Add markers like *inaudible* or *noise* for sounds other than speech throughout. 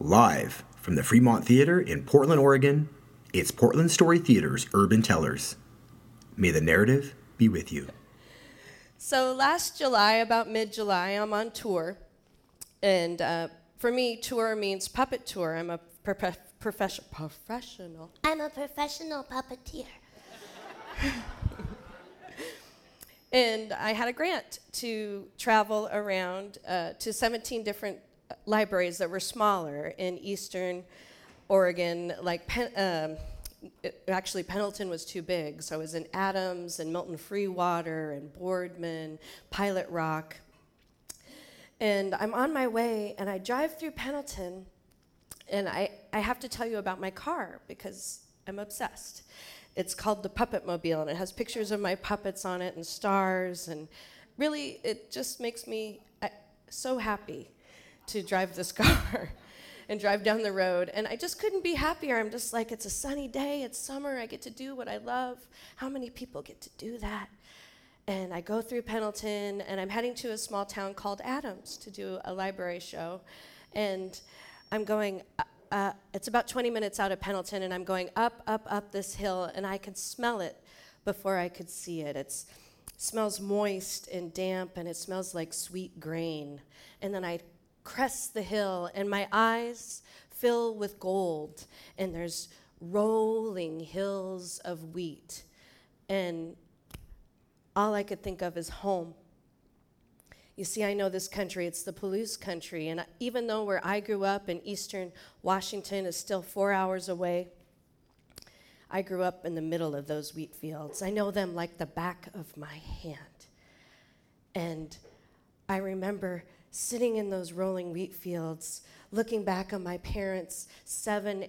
Live from the Fremont Theater in Portland, Oregon, it's Portland Story Theater's Urban Tellers. May the narrative be with you. So last July, about mid July, I'm on tour. And uh, for me, tour means puppet tour. I'm a prof- profession- professional. I'm a professional puppeteer. *laughs* And I had a grant to travel around uh, to 17 different libraries that were smaller in eastern Oregon, like Pen- um, it- actually Pendleton was too big, so I was in Adams and Milton Freewater and Boardman, Pilot Rock. And I'm on my way, and I drive through Pendleton, and I, I have to tell you about my car because I'm obsessed. It's called the Puppet Mobile, and it has pictures of my puppets on it and stars, and really, it just makes me so happy to drive this *laughs* car and drive down the road. And I just couldn't be happier. I'm just like, it's a sunny day, it's summer, I get to do what I love. How many people get to do that? And I go through Pendleton, and I'm heading to a small town called Adams to do a library show. And I'm going, uh, uh, it's about 20 minutes out of Pendleton, and I'm going up, up, up this hill, and I could smell it before I could see it. It smells moist and damp, and it smells like sweet grain. And then I crest the hill, and my eyes fill with gold, and there's rolling hills of wheat. And all I could think of is home. You see, I know this country, it's the Palouse country, and even though where I grew up in eastern Washington is still four hours away, I grew up in the middle of those wheat fields. I know them like the back of my hand. And I remember sitting in those rolling wheat fields, looking back on my parents' seven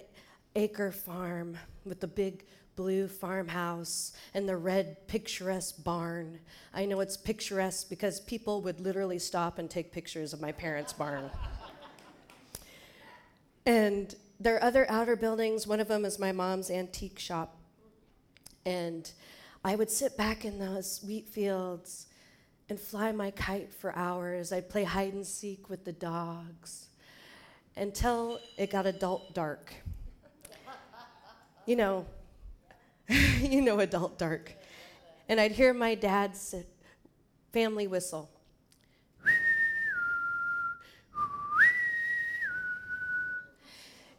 acre farm with the big blue farmhouse and the red picturesque barn. I know it's picturesque because people would literally stop and take pictures of my parents' barn. and there are other outer buildings. One of them is my mom's antique shop. And I would sit back in those wheat fields and fly my kite for hours. I'd play hide and seek with the dogs until it got adult dark. You know, *laughs* you know, adult dark. And I'd hear my dad's family whistle.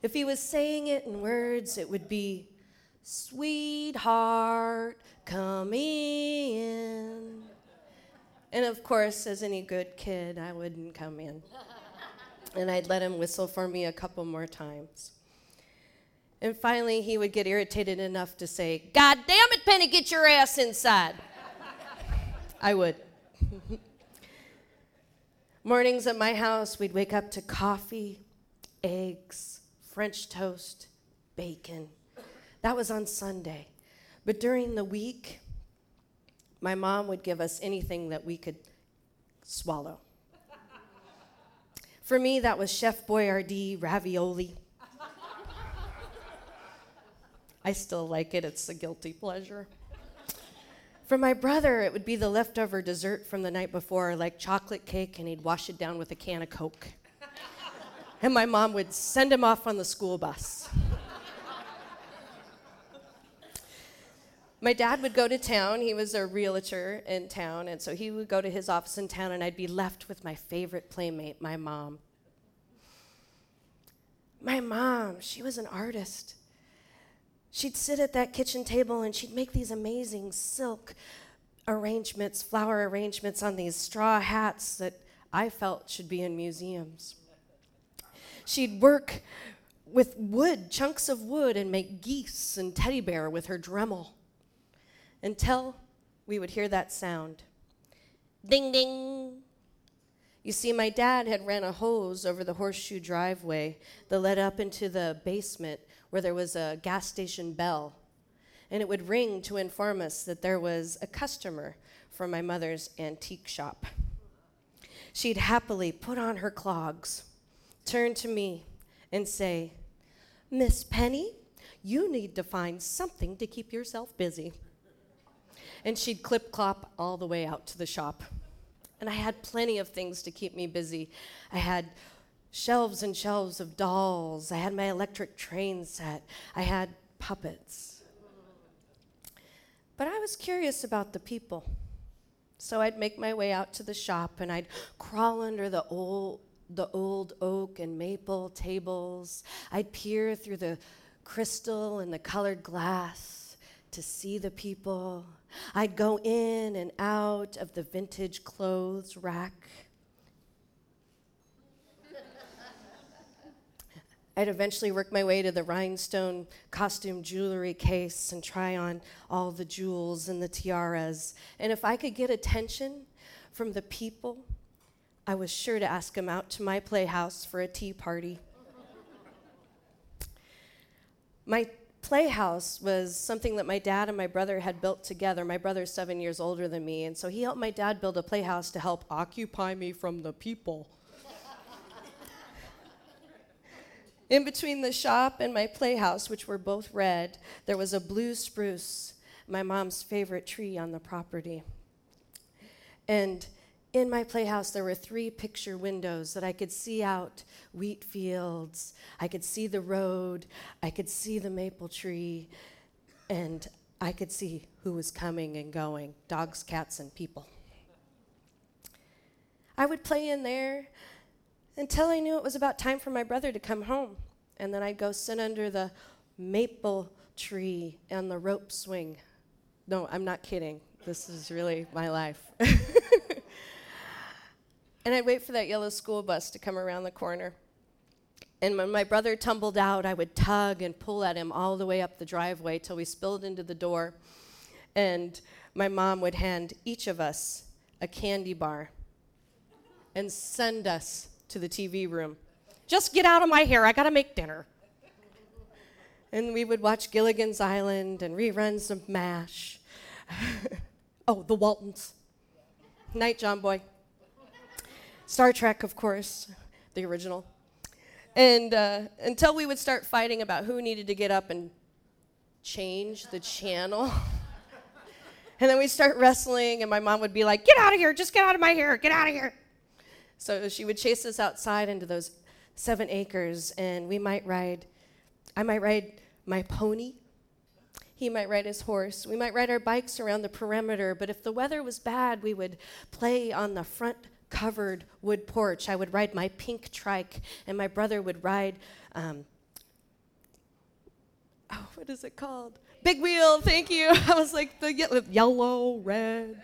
If he was saying it in words, it would be, Sweetheart, come in. And of course, as any good kid, I wouldn't come in. And I'd let him whistle for me a couple more times. And finally, he would get irritated enough to say, God damn it, Penny, get your ass inside. I would. *laughs* Mornings at my house, we'd wake up to coffee, eggs, French toast, bacon. That was on Sunday. But during the week, my mom would give us anything that we could swallow. For me, that was Chef Boyardee ravioli. I still like it, it's a guilty pleasure. For my brother, it would be the leftover dessert from the night before, like chocolate cake, and he'd wash it down with a can of Coke. and my mom would send him off on the school bus. My dad would go to town. He was a realtor in town, and so he would go to his office in town, and I'd be left with my favorite playmate, my mom. My mom, she was an artist. She'd sit at that kitchen table and she'd make these amazing silk arrangements, flower arrangements on these straw hats that I felt should be in museums. She'd work with wood, chunks of wood, and make geese and teddy bear with her Dremel until we would hear that sound ding ding. You see, my dad had ran a hose over the horseshoe driveway that led up into the basement where there was a gas station bell. And it would ring to inform us that there was a customer from my mother's antique shop. She'd happily put on her clogs, turn to me, and say, Miss Penny, you need to find something to keep yourself busy. And she'd clip clop all the way out to the shop. And I had plenty of things to keep me busy. I had shelves and shelves of dolls. I had my electric train set. I had puppets. But I was curious about the people. So I'd make my way out to the shop and I'd crawl under the old the old oak and maple tables. I'd peer through the crystal and the colored glass to see the people. I'd go in and out of the vintage clothes rack. I'd eventually work my way to the rhinestone costume jewelry case and try on all the jewels and the tiaras. And if I could get attention from the people, I was sure to ask them out to my playhouse for a tea party. my playhouse was something that my dad and my brother had built together. My brother's seven years older than me, and so he helped my dad build a playhouse to help occupy me from the people. *laughs* In between the shop and my playhouse, which were both red, there was a blue spruce, my mom's favorite tree on the property. And in my playhouse, there were three picture windows that I could see out wheat fields, I could see the road, I could see the maple tree, and I could see who was coming and going dogs, cats, and people. I would play in there until I knew it was about time for my brother to come home. And then I'd go sit under the maple tree and the rope swing. No, I'm not kidding. This is really my life. *laughs* and I'd wait for that yellow school bus to come around the corner. And when my brother tumbled out, I would tug and pull at him all the way up the driveway till we spilled into the door. And my mom would hand each of us a candy bar and send us to the TV room. Just get out of my hair, I gotta make dinner. And we would watch Gilligan's Island and reruns of MASH. *laughs* oh, the Waltons. Night, John Boy. Star Trek, of course, the original. And uh, until we would start fighting about who needed to get up and change the channel. *laughs* and then we'd start wrestling, and my mom would be like, Get out of here, just get out of my hair, get out of here. So she would chase us outside into those seven acres, and we might ride, I might ride my pony. He might ride his horse. We might ride our bikes around the perimeter, but if the weather was bad, we would play on the front covered wood porch. I would ride my pink trike, and my brother would ride, um, oh, what is it called? Big wheel, thank you. *laughs* I was like, the ye- yellow, red.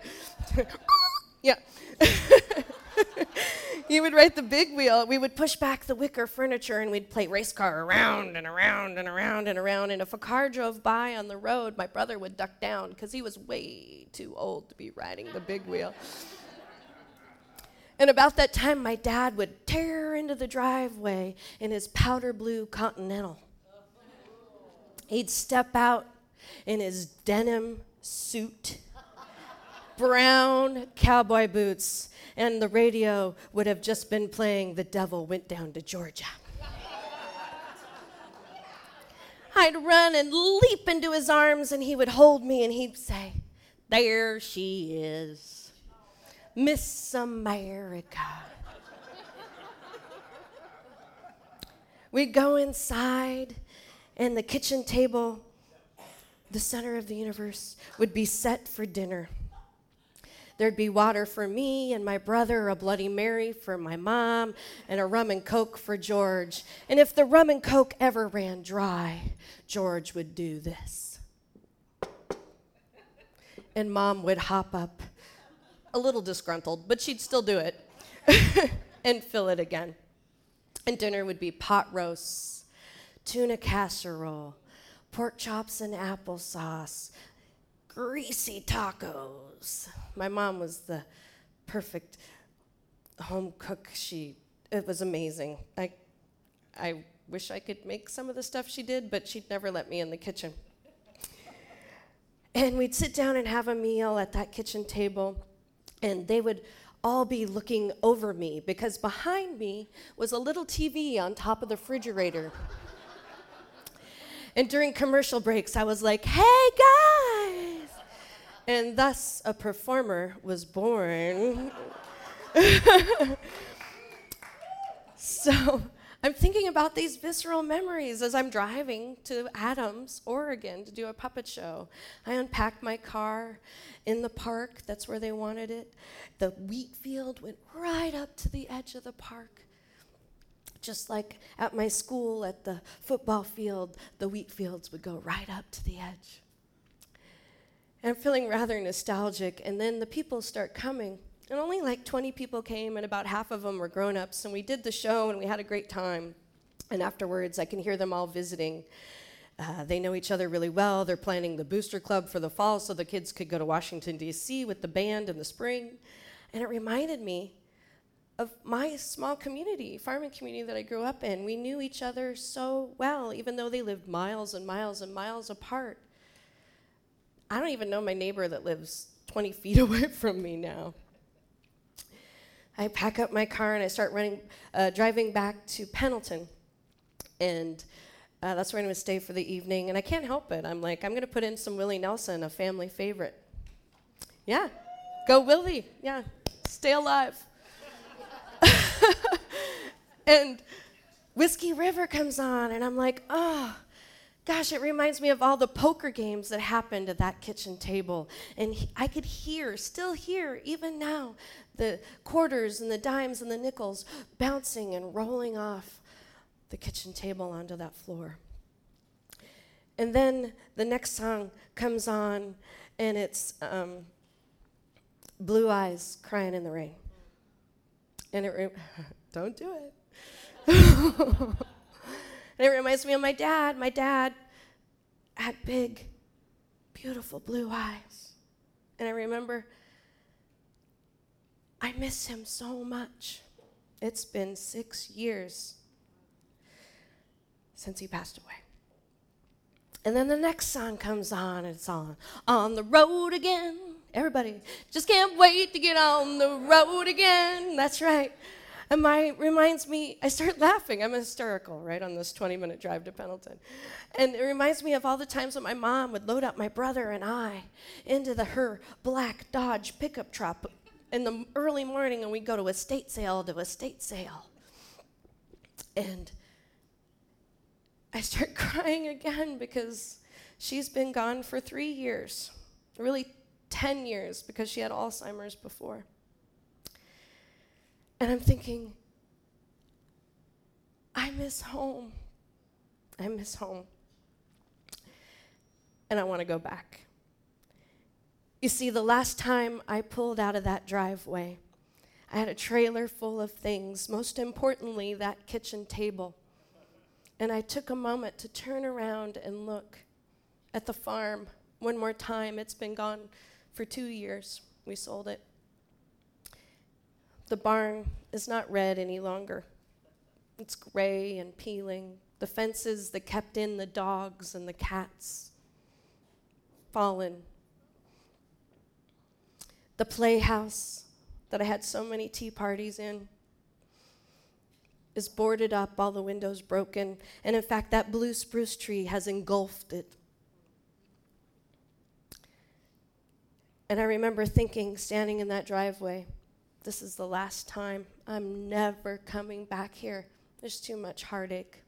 *laughs* yeah. *laughs* he would ride the big wheel. We would push back the wicker furniture and we'd play race car around and around and around and around. And if a car drove by on the road, my brother would duck down because he was way too old to be riding the big wheel. And about that time, my dad would tear into the driveway in his powder blue Continental. He'd step out in his denim suit, brown cowboy boots, and the radio would have just been playing The Devil Went Down to Georgia. I'd run and leap into his arms, and he would hold me and he'd say, There she is, Miss America. We'd go inside, and the kitchen table, the center of the universe, would be set for dinner. There'd be water for me and my brother, a Bloody Mary for my mom, and a rum and coke for George. And if the rum and coke ever ran dry, George would do this. And mom would hop up, a little disgruntled, but she'd still do it, *laughs* and fill it again. And dinner would be pot roasts, tuna casserole, pork chops and applesauce, greasy tacos. My mom was the perfect home cook. She it was amazing. I I wish I could make some of the stuff she did, but she'd never let me in the kitchen. And we'd sit down and have a meal at that kitchen table, and they would all be looking over me because behind me was a little TV on top of the refrigerator. *laughs* and during commercial breaks, I was like, hey guys! And thus a performer was born. *laughs* So I'm thinking about these visceral memories as I'm driving to Adams, Oregon to do a puppet show. I unpacked my car in the park, that's where they wanted it. The wheat field went right up to the edge of the park. Just like at my school at the football field, the wheat fields would go right up to the edge. And I'm feeling rather nostalgic, and then the people start coming. And only like 20 people came, and about half of them were grown ups. And we did the show, and we had a great time. And afterwards, I can hear them all visiting. Uh, they know each other really well. They're planning the booster club for the fall so the kids could go to Washington, D.C. with the band in the spring. And it reminded me of my small community, farming community that I grew up in. We knew each other so well, even though they lived miles and miles and miles apart. I don't even know my neighbor that lives 20 feet *laughs* away from me now. I pack up my car and I start running, uh, driving back to Pendleton. And uh, that's where I'm going to stay for the evening. And I can't help it. I'm like, I'm going to put in some Willie Nelson, a family favorite. Yeah, go Willie. Yeah, stay alive. *laughs* and Whiskey River comes on, and I'm like, oh, gosh, it reminds me of all the poker games that happened at that kitchen table. And he, I could hear, still hear, even now, the quarters and the dimes and the nickels bouncing and rolling off the kitchen table onto that floor. And then the next song comes on, and it's um, Blue Eyes Crying in the Rain. And it, re- *laughs* don't do it. *laughs* and it reminds me of my dad. My dad had big, beautiful blue eyes. And I remember I miss him so much. It's been six years since he passed away. And then the next song comes on, and it's on On the Road Again. Everybody just can't wait to get on the road again. That's right. And my reminds me, I start *laughs* laughing. I'm hysterical, right, on this 20 minute drive to Pendleton. And it reminds me of all the times that my mom would load up my brother and I into the her black Dodge pickup truck in the early morning and we'd go to estate sale to estate sale. And I start *laughs* crying again because she's been gone for three years, really 10 years because she had Alzheimer's before. And I'm thinking, I miss home. I miss home. And I want to go back. You see, the last time I pulled out of that driveway, I had a trailer full of things, most importantly, that kitchen table. And I took a moment to turn around and look at the farm one more time. It's been gone for two years. We sold it. The barn is not red any longer, it's gray and peeling. The fences that kept in the dogs and the cats, fallen. The playhouse that I had so many tea parties in is boarded up, all the windows broken, and in fact, that blue spruce tree has engulfed it. And I remember thinking, standing in that driveway, this is the last time. I'm never coming back here. There's too much heartache.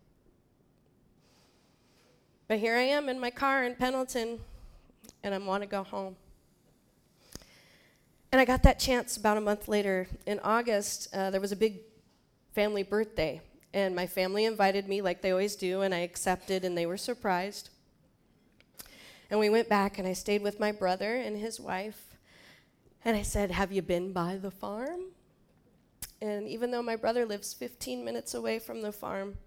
But here I am in my car in Pendleton, and I want to go home. And I got that chance about a month later. In August, uh, there was a big family birthday, and my family invited me like they always do, and I accepted, and they were surprised. And we went back, and I stayed with my brother and his wife. And I said, Have you been by the farm? And even though my brother lives 15 minutes away from the farm,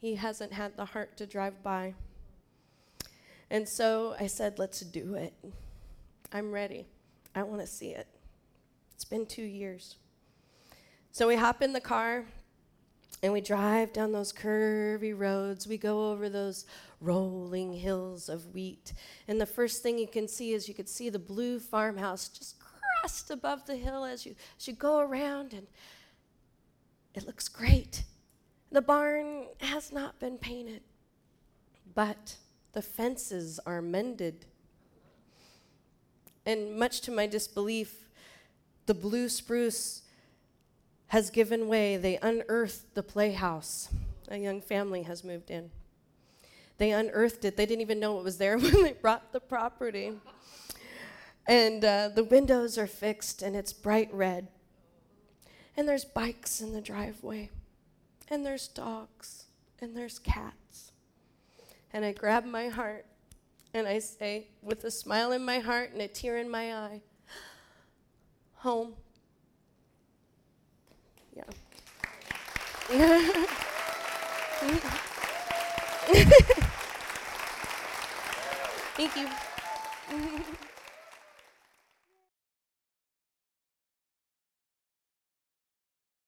he hasn't had the heart to drive by. And so I said, Let's do it. I'm ready. I want to see it. It's been two years. So we hop in the car and we drive down those curvy roads. We go over those rolling hills of wheat. And the first thing you can see is you can see the blue farmhouse just crest above the hill as you, as you go around, and it looks great. The barn has not been painted, but the fences are mended. And much to my disbelief, the blue spruce has given way. They unearthed the playhouse. A young family has moved in. They unearthed it. They didn't even know it was there *laughs* when they brought the property. And uh, the windows are fixed and it's bright red. And there's bikes in the driveway. And there's dogs. And there's cats. And I grab my heart and I say, with a smile in my heart and a tear in my eye, home. Yeah. *laughs* Thank you. *laughs* *laughs*